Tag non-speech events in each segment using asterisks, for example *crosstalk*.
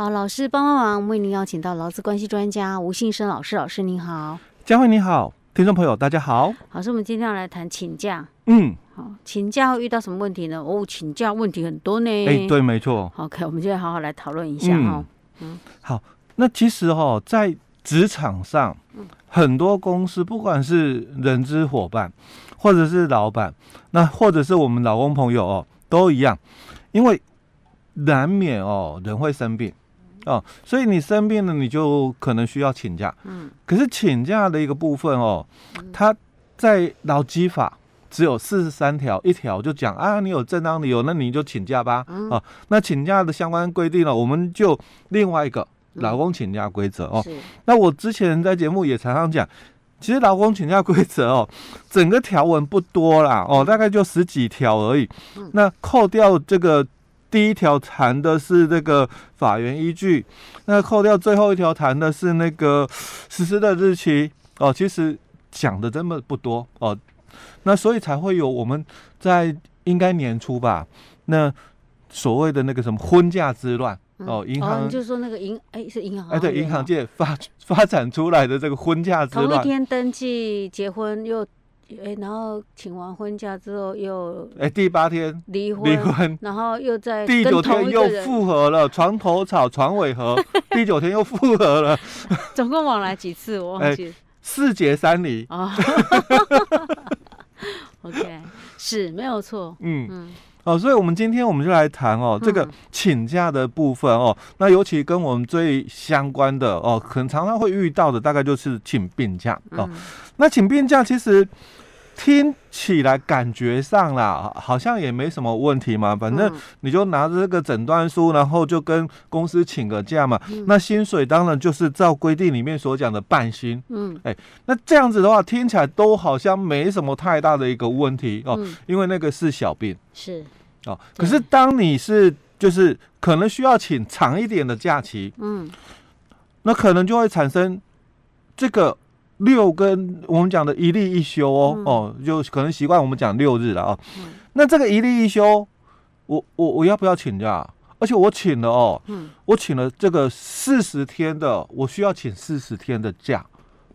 好，老师帮帮忙，为您邀请到劳资关系专家吴信生老师，老师您好，佳慧你好，听众朋友大家好。老师，我们今天要来谈请假。嗯，好，请假会遇到什么问题呢？哦，请假问题很多呢。哎，对，没错。OK，我们现在好好来讨论一下哈。嗯，好，那其实哈、哦，在职场上，很多公司不管是人资伙伴，或者是老板，那或者是我们老公朋友哦，都一样，因为难免哦人会生病哦，所以你生病了，你就可能需要请假。嗯，可是请假的一个部分哦，它在劳基法只有四十三条，一条就讲啊，你有正当理由，那你就请假吧。啊，那请假的相关规定呢，我们就另外一个。劳工请假规则哦，那我之前在节目也常常讲，其实劳工请假规则哦，整个条文不多啦哦，大概就十几条而已。那扣掉这个第一条谈的是这个法源依据，那扣掉最后一条谈的是那个实施的日期。哦，其实讲的真的不多。哦，那所以才会有我们在应该年初吧，那所谓的那个什么婚嫁之乱。哦，银行、哦、就是说那个银哎是银行哎对，银行界发发展出来的这个婚嫁之乱，同一天登记结婚又哎，然后请完婚假之后又哎第八天离婚离婚，然后又在第九天又复合了，床头吵床尾和，第九天又复合了，*laughs* 总共往来几次我忘记了，四结三离啊。哦、*laughs* *laughs* OK，是没有错，嗯嗯。哦，所以，我们今天我们就来谈哦，这个请假的部分哦。嗯、那尤其跟我们最相关的哦，可能常常会遇到的，大概就是请病假哦。嗯、那请病假其实听起来感觉上啦，好像也没什么问题嘛。反正你就拿着这个诊断书，然后就跟公司请个假嘛。嗯、那薪水当然就是照规定里面所讲的半薪。嗯，哎，那这样子的话，听起来都好像没什么太大的一个问题哦，嗯、因为那个是小病。是。哦，可是当你是就是可能需要请长一点的假期，嗯，那可能就会产生这个六跟我们讲的一例一休哦，嗯、哦，就可能习惯我们讲六日了啊、哦。嗯、那这个一例一休，我我我要不要请假？而且我请了哦，嗯，我请了这个四十天的，我需要请四十天的假。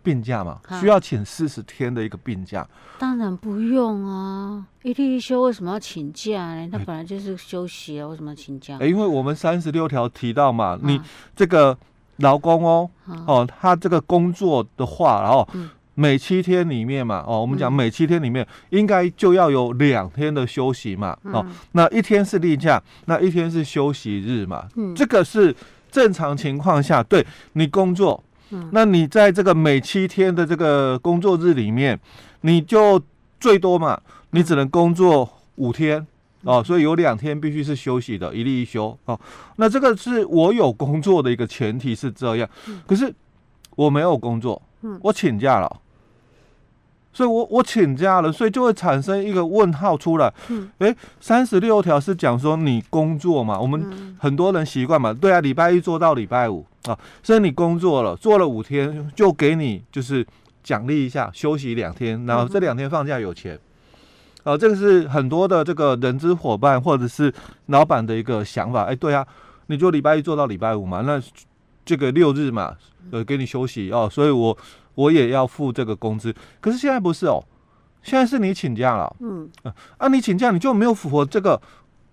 病假嘛，需要请四十天的一个病假？当然不用啊，一例一休为什么要请假呢？他本来就是休息啊，为什么要请假？因为我们三十六条提到嘛，你这个劳工哦，哦，他这个工作的话，然后每七天里面嘛，哦，我们讲每七天里面应该就要有两天的休息嘛，哦，那一天是例假，那一天是休息日嘛，这个是正常情况下对你工作。那你在这个每七天的这个工作日里面，你就最多嘛，你只能工作五天哦，所以有两天必须是休息的，一例一休哦。那这个是我有工作的一个前提是这样，可是我没有工作，我请假了。所以我，我我请假了，所以就会产生一个问号出来。嗯，诶，三十六条是讲说你工作嘛，我们很多人习惯嘛，对啊，礼拜一做到礼拜五啊，所以你工作了，做了五天，就给你就是奖励一下，休息两天，然后这两天放假有钱。啊，这个是很多的这个人资伙伴或者是老板的一个想法。哎，对啊，你就礼拜一做到礼拜五嘛，那这个六日嘛，呃，给你休息哦，所以我。我也要付这个工资，可是现在不是哦，现在是你请假了，嗯，啊，你请假你就没有符合这个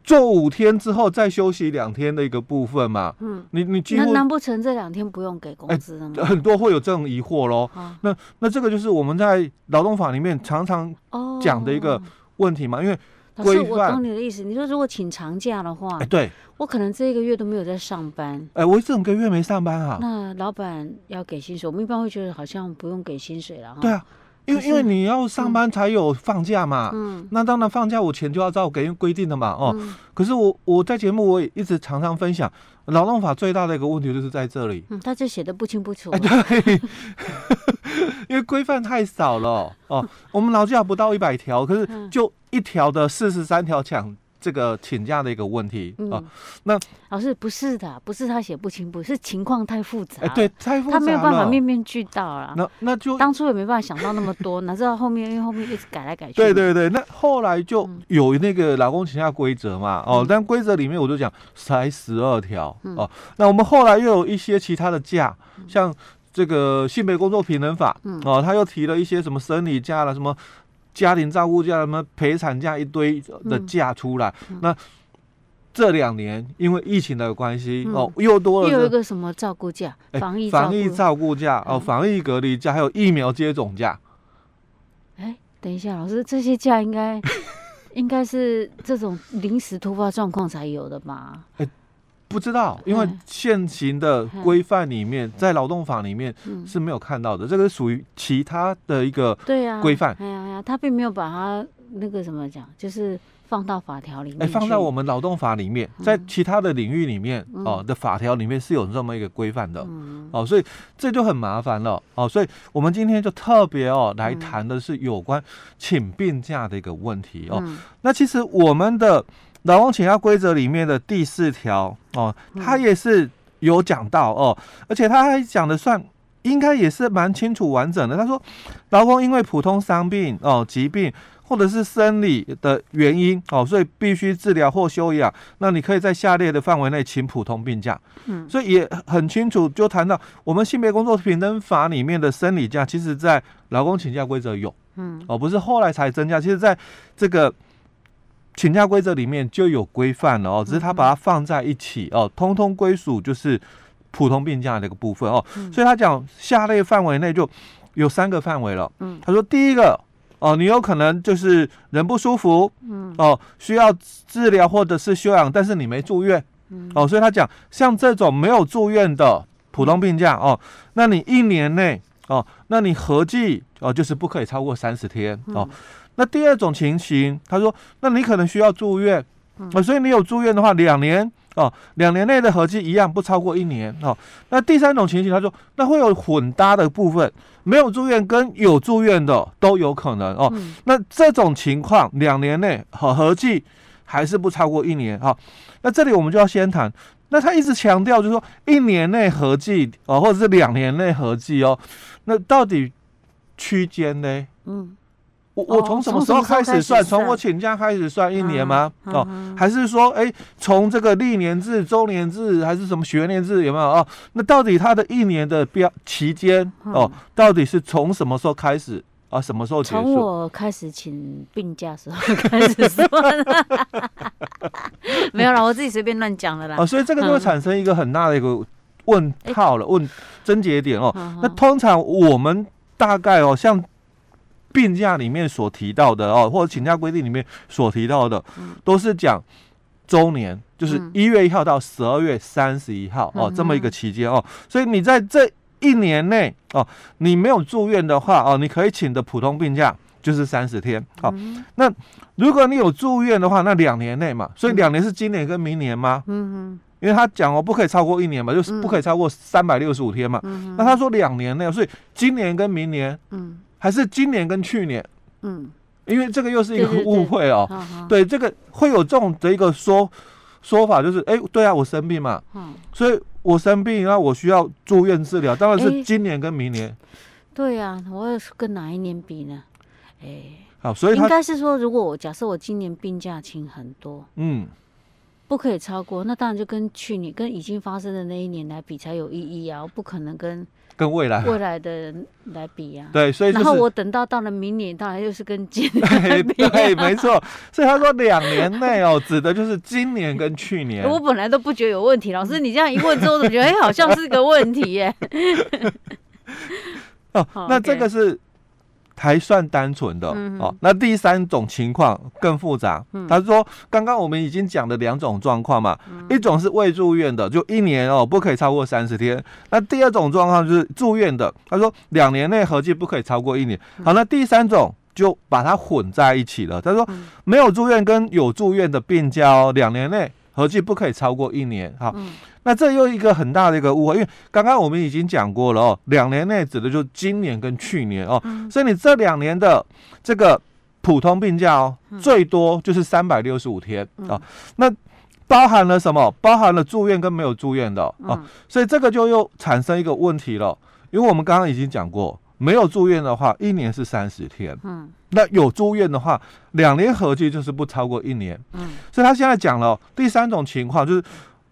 做五天之后再休息两天的一个部分嘛，嗯，你你几乎难难不成这两天不用给工资了吗？欸，很多会有这种疑惑喽，啊，那那这个就是我们在劳动法里面常常讲的一个问题嘛，哦，因为。老师，我懂你的意思。你说如果请长假的话，哎，对，我可能这一个月都没有在上班。哎，我整个月没上班啊。那老板要给薪水，我们一般会觉得好像不用给薪水了哈。对啊，因为因为你要上班才有放假嘛。嗯。那当然放假我钱就要照给规定的嘛。哦。可是我我在节目我也一直常常分享，劳动法最大的一个问题就是在这里。嗯，他就写的不清不楚。哎，对。*laughs* 因为规范太少了哦。我们劳基法不到一百条，可是就。一条的四十三条讲这个请假的一个问题啊、嗯。那老师不是的，不是他写不清不，是情况太复杂。哎，对，太复杂了，他没有办法面面俱到了。那那就当初也没办法想到那么多，*laughs* 哪知道后面因为后面一直改来改去。对对对，那后来就有那个劳工请假规则嘛，嗯、哦，但规则里面我就讲才十二条哦。那我们后来又有一些其他的假，嗯、像这个性别工作平等法、嗯、哦，他又提了一些什么生理假了，什么家庭照顾假，什么陪产假一堆的假出来，嗯、那。这两年因为疫情的关系、嗯、哦，又多了又有一个什么照顾假，防疫防疫照顾假哦，防疫隔离假，还有疫苗接种假。哎，等一下，老师，这些假应该应该是这种临时突发状况才有的吧？哎，不知道，因为现行的规范里面，在劳动法里面是没有看到的，这个属于其他的一个对呀规范。哎呀呀，他并没有把它那个什么讲，就是。放到法条里面，哎，放在我们劳动法里面，在其他的领域里面、嗯、哦的法条里面是有这么一个规范的、嗯，哦，所以这就很麻烦了，哦，所以我们今天就特别哦来谈的是有关请病假的一个问题哦、嗯。那其实我们的劳工请假规则里面的第四条哦，他也是有讲到哦，而且他还讲的算应该也是蛮清楚完整的。他说，劳工因为普通伤病哦疾病。或者是生理的原因哦，所以必须治疗或休养。那你可以在下列的范围内请普通病假。嗯，所以也很清楚，就谈到我们性别工作平等法里面的生理假，其实在劳工请假规则有。嗯，哦，不是后来才增加，其实在这个请假规则里面就有规范了哦，只是他把它放在一起哦，通通归属就是普通病假的一个部分哦。所以他讲下列范围内就有三个范围了。嗯，他说第一个。哦，你有可能就是人不舒服，嗯，哦，需要治疗或者是休养，但是你没住院，嗯，哦，所以他讲像这种没有住院的普通病假，哦，那你一年内，哦，那你合计哦就是不可以超过三十天，哦，那第二种情形，他说，那你可能需要住院，哦，所以你有住院的话，两年。哦，两年内的合计一样不超过一年哦。那第三种情形，他说那会有混搭的部分，没有住院跟有住院的都有可能哦。嗯、那这种情况两年内合合计还是不超过一年哈、哦。那这里我们就要先谈，那他一直强调就是说一年内合计哦，或者是两年内合计哦，那到底区间呢？嗯。我我从什么时候开始算？从、哦、我请假开始算一年吗？嗯、哦、嗯，还是说，哎，从这个历年制、周年制，还是什么学年制？有没有哦？那到底他的一年的标期间哦，到底是从什么时候开始啊？什么时候结束？从我开始请病假时候开始算。*laughs* 没有啦，我自己随便乱讲的啦。哦，所以这个就会产生一个很大的一个问号了，问症结点哦。那通常我们大概哦，像。病假里面所提到的哦，或者请假规定里面所提到的，都是讲周年，就是一月一号到十二月三十一号哦，这么一个期间哦。所以你在这一年内哦，你没有住院的话哦，你可以请的普通病假就是三十天。好，那如果你有住院的话，那两年内嘛，所以两年是今年跟明年吗？嗯哼，因为他讲哦，不可以超过一年嘛，就是不可以超过三百六十五天嘛。那他说两年内，所以今年跟明年，嗯。还是今年跟去年，嗯，因为这个又是一个误会哦。对，对，对，对，这个会有这种的一个说说法，就是哎，对啊，我生病嘛，嗯，所以我生病，然后我需要住院治疗，当然是今年跟明年。对呀，我也是跟哪一年比呢？哎，好，所以应该是说，如果我假设我今年病假请很多，嗯，不可以超过，那当然就跟去年跟已经发生的那一年来比才有意义啊，我不可能跟。跟未来未来的人来比呀、啊，对，所以、就是、然后我等到到了明年，当然又是跟今 *laughs* 年对，没错。所以他说两年内哦，指的就是今年跟去年。*laughs* 我本来都不觉得有问题，老师你这样一问之后，我觉得哎，好像是个问题耶。哦，*laughs* 那这个是。还算单纯的、嗯、哦，那第三种情况更复杂。嗯、他说，刚刚我们已经讲了两种状况嘛、嗯，一种是未住院的，就一年哦不可以超过三十天。那第二种状况就是住院的，他说两年内合计不可以超过一年。好，那第三种就把它混在一起了。他说没有住院跟有住院的病假哦，两年内合计不可以超过一年。好。嗯那这又一个很大的一个误会，因为刚刚我们已经讲过了哦，两年内指的就是今年跟去年哦，嗯、所以你这两年的这个普通病假哦，最多就是三百六十五天啊。那包含了什么？包含了住院跟没有住院的啊。所以这个就又产生一个问题了，因为我们刚刚已经讲过，没有住院的话，一年是三十天。嗯。那有住院的话，两年合计就是不超过一年。嗯。所以他现在讲了第三种情况，就是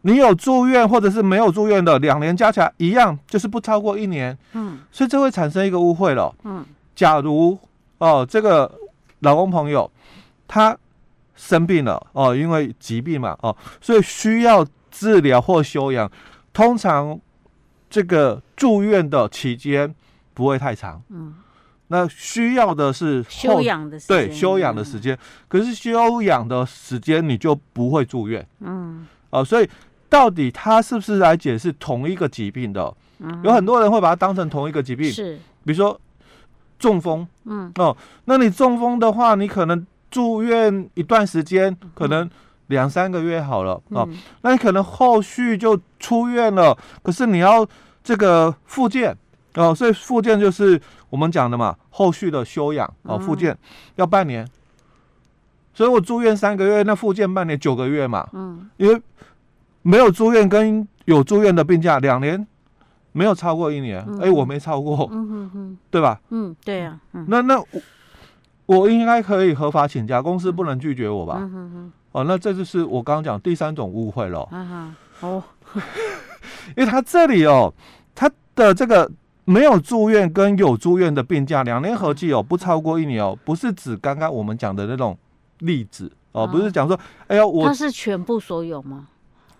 你有住院或者是没有住院的，两年加起来一样，就是不超过一年。嗯。所以这会产生一个误会了。嗯。假如哦，这个。老公朋友，他生病了哦，因为疾病嘛哦，所以需要治疗或休养。通常这个住院的期间不会太长，嗯，那需要的是休养的时间，对，休养的时间。可是休养的时间你就不会住院，嗯，哦，所以到底他是不是来解释同一个疾病的？嗯，有很多人会把它当成同一个疾病，是，比如说。中风，嗯。哦，那你中风的话，你可能住院一段时间，可能两三个月好了，哦，那你可能后续就出院了，可是你要这个复健，哦，所以复健就是我们讲的嘛，后续的休养，哦，复健要半年，所以我住院三个月，那复健半年九个月嘛，嗯，因为没有住院跟有住院的病假两年。没有超过一年，哎、我没超过，嗯哼哼，对吧？嗯，对呀、啊。嗯、那那我我应该可以合法请假，公司不能拒绝我吧？嗯哼哼。哦，那这就是我刚刚讲第三种误会了。啊哈。哦。*laughs* 因为他这里哦，他的这个没有住院跟有住院的病假两年合计哦，不超过一年哦，不是指刚刚我们讲的那种例子哦，不是讲说，哎呀，我他是全部所有吗？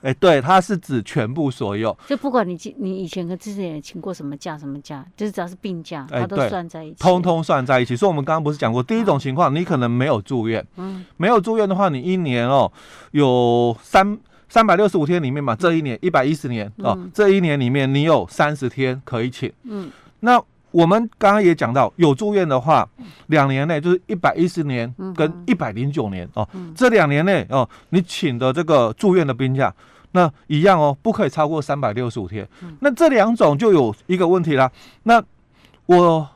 哎、欸，对，它是指全部所有，就不管你你以前跟之前也请过什么假什么假，就是只要是病假，它都算在一起，通通算在一起。所以，我们刚刚不是讲过，第一种情况，啊、你可能没有住院，嗯，没有住院的话，你一年哦有三三百六十五天里面嘛，这一年一百一十年哦，这一年里面你有三十天可以请，嗯，那。我们刚刚也讲到，有住院的话，两年内就是一百一十年跟一百零九年哦，这两年内哦，你请的这个住院的病假，那一样哦，不可以超过三百六十五天。那这两种就有一个问题啦。那我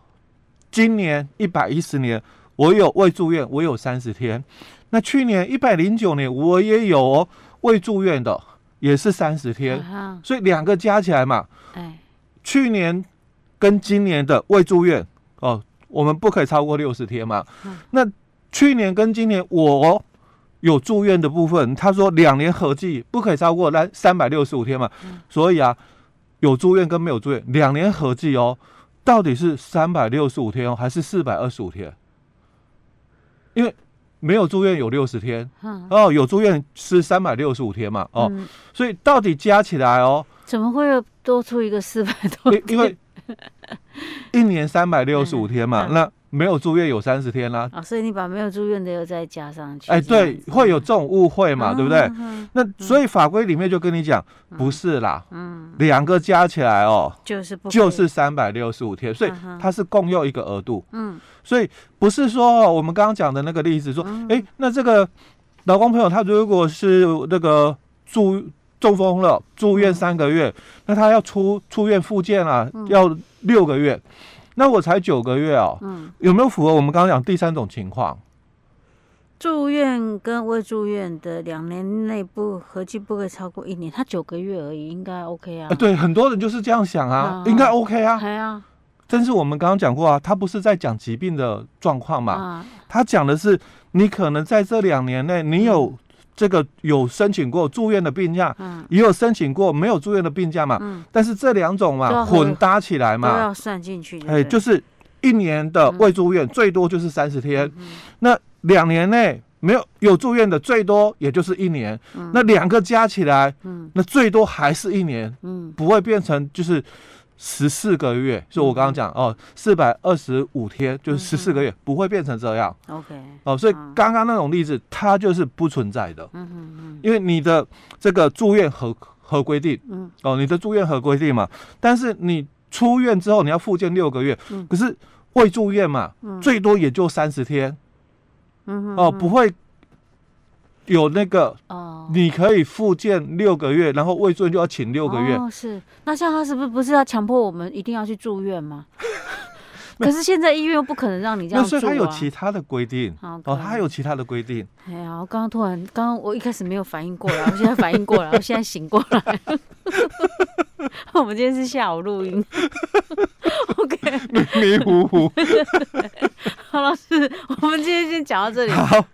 今年一百一十年，我有未住院，我有三十天。那去年一百零九年，我也有哦，未住院的，也是三十天。所以两个加起来嘛，去年。跟今年的未住院哦，我们不可以超过六十天嘛。嗯、那去年跟今年我有住院的部分，他说两年合计不可以超过三三百六十五天嘛。嗯、所以啊，有住院跟没有住院两年合计哦，到底是三百六十五天哦，还是四百二十五天？因为没有住院有六十天，嗯、哦，有住院是三百六十五天嘛。哦，嗯、所以到底加起来哦，怎么会多出一个四百多天？因为 *laughs* 一年三百六十五天嘛，那没有住院有三十天啦。啊，所以你把没有住院的又再加上去。哎，对，会有这种误会嘛，对不对？那所以法规里面就跟你讲，不是啦，嗯，两个加起来哦，就是就是三百六十五天，所以它是共用一个额度。嗯，所以不是说我们刚刚讲的那个例子说，哎，那这个老公朋友他如果是那个住。中风了，住院三个月，那他要出出院复健啊，要六个月，那我才九个月哦，嗯有没有符合我们刚刚讲第三种情况？住院跟未住院的两年内不合计不会超过一年，他九个月而已，应该 OK 啊？对，很多人就是这样想啊，应该 OK 啊？对啊。但是我们刚刚讲过啊，他不是在讲疾病的状况嘛，他讲的是你可能在这两年内你有。这个有申请过住院的病假，嗯，也有申请过没有住院的病假嘛，嗯，但是这两种嘛混搭起来嘛，都要算进去，哎，就是一年的未住院最多就是三十天，那两年内没有有住院的最多也就是一年，那两个加起来，那最多还是一年，嗯，不会变成就是。十四个月，就我刚刚讲哦，四百二十五天就是十四个月，不会变成这样。OK，哦，所以刚刚那种例子它就是不存在的。嗯嗯嗯，因为你的这个住院合合规定，嗯，哦，你的住院合规定嘛，但是你出院之后你要复健六个月，可是未住院嘛，最多也就三十天。嗯哦，不会。有那个哦，你可以复健六个月，然后未住院就要请六个月。哦，是。那像他是不是不是要强迫我们一定要去住院吗？*laughs* 可是现在医院又不可能让你这样做啊。所以他有其他的规定哦，他有其他的规定。哎呀，我刚刚突然，刚刚我一开始没有反应过来，我现在反应过来，*laughs* 我现在醒过来。*laughs* 我们今天是下午录音，OK，迷迷糊糊。好，老师，我们今天先讲到这里。好。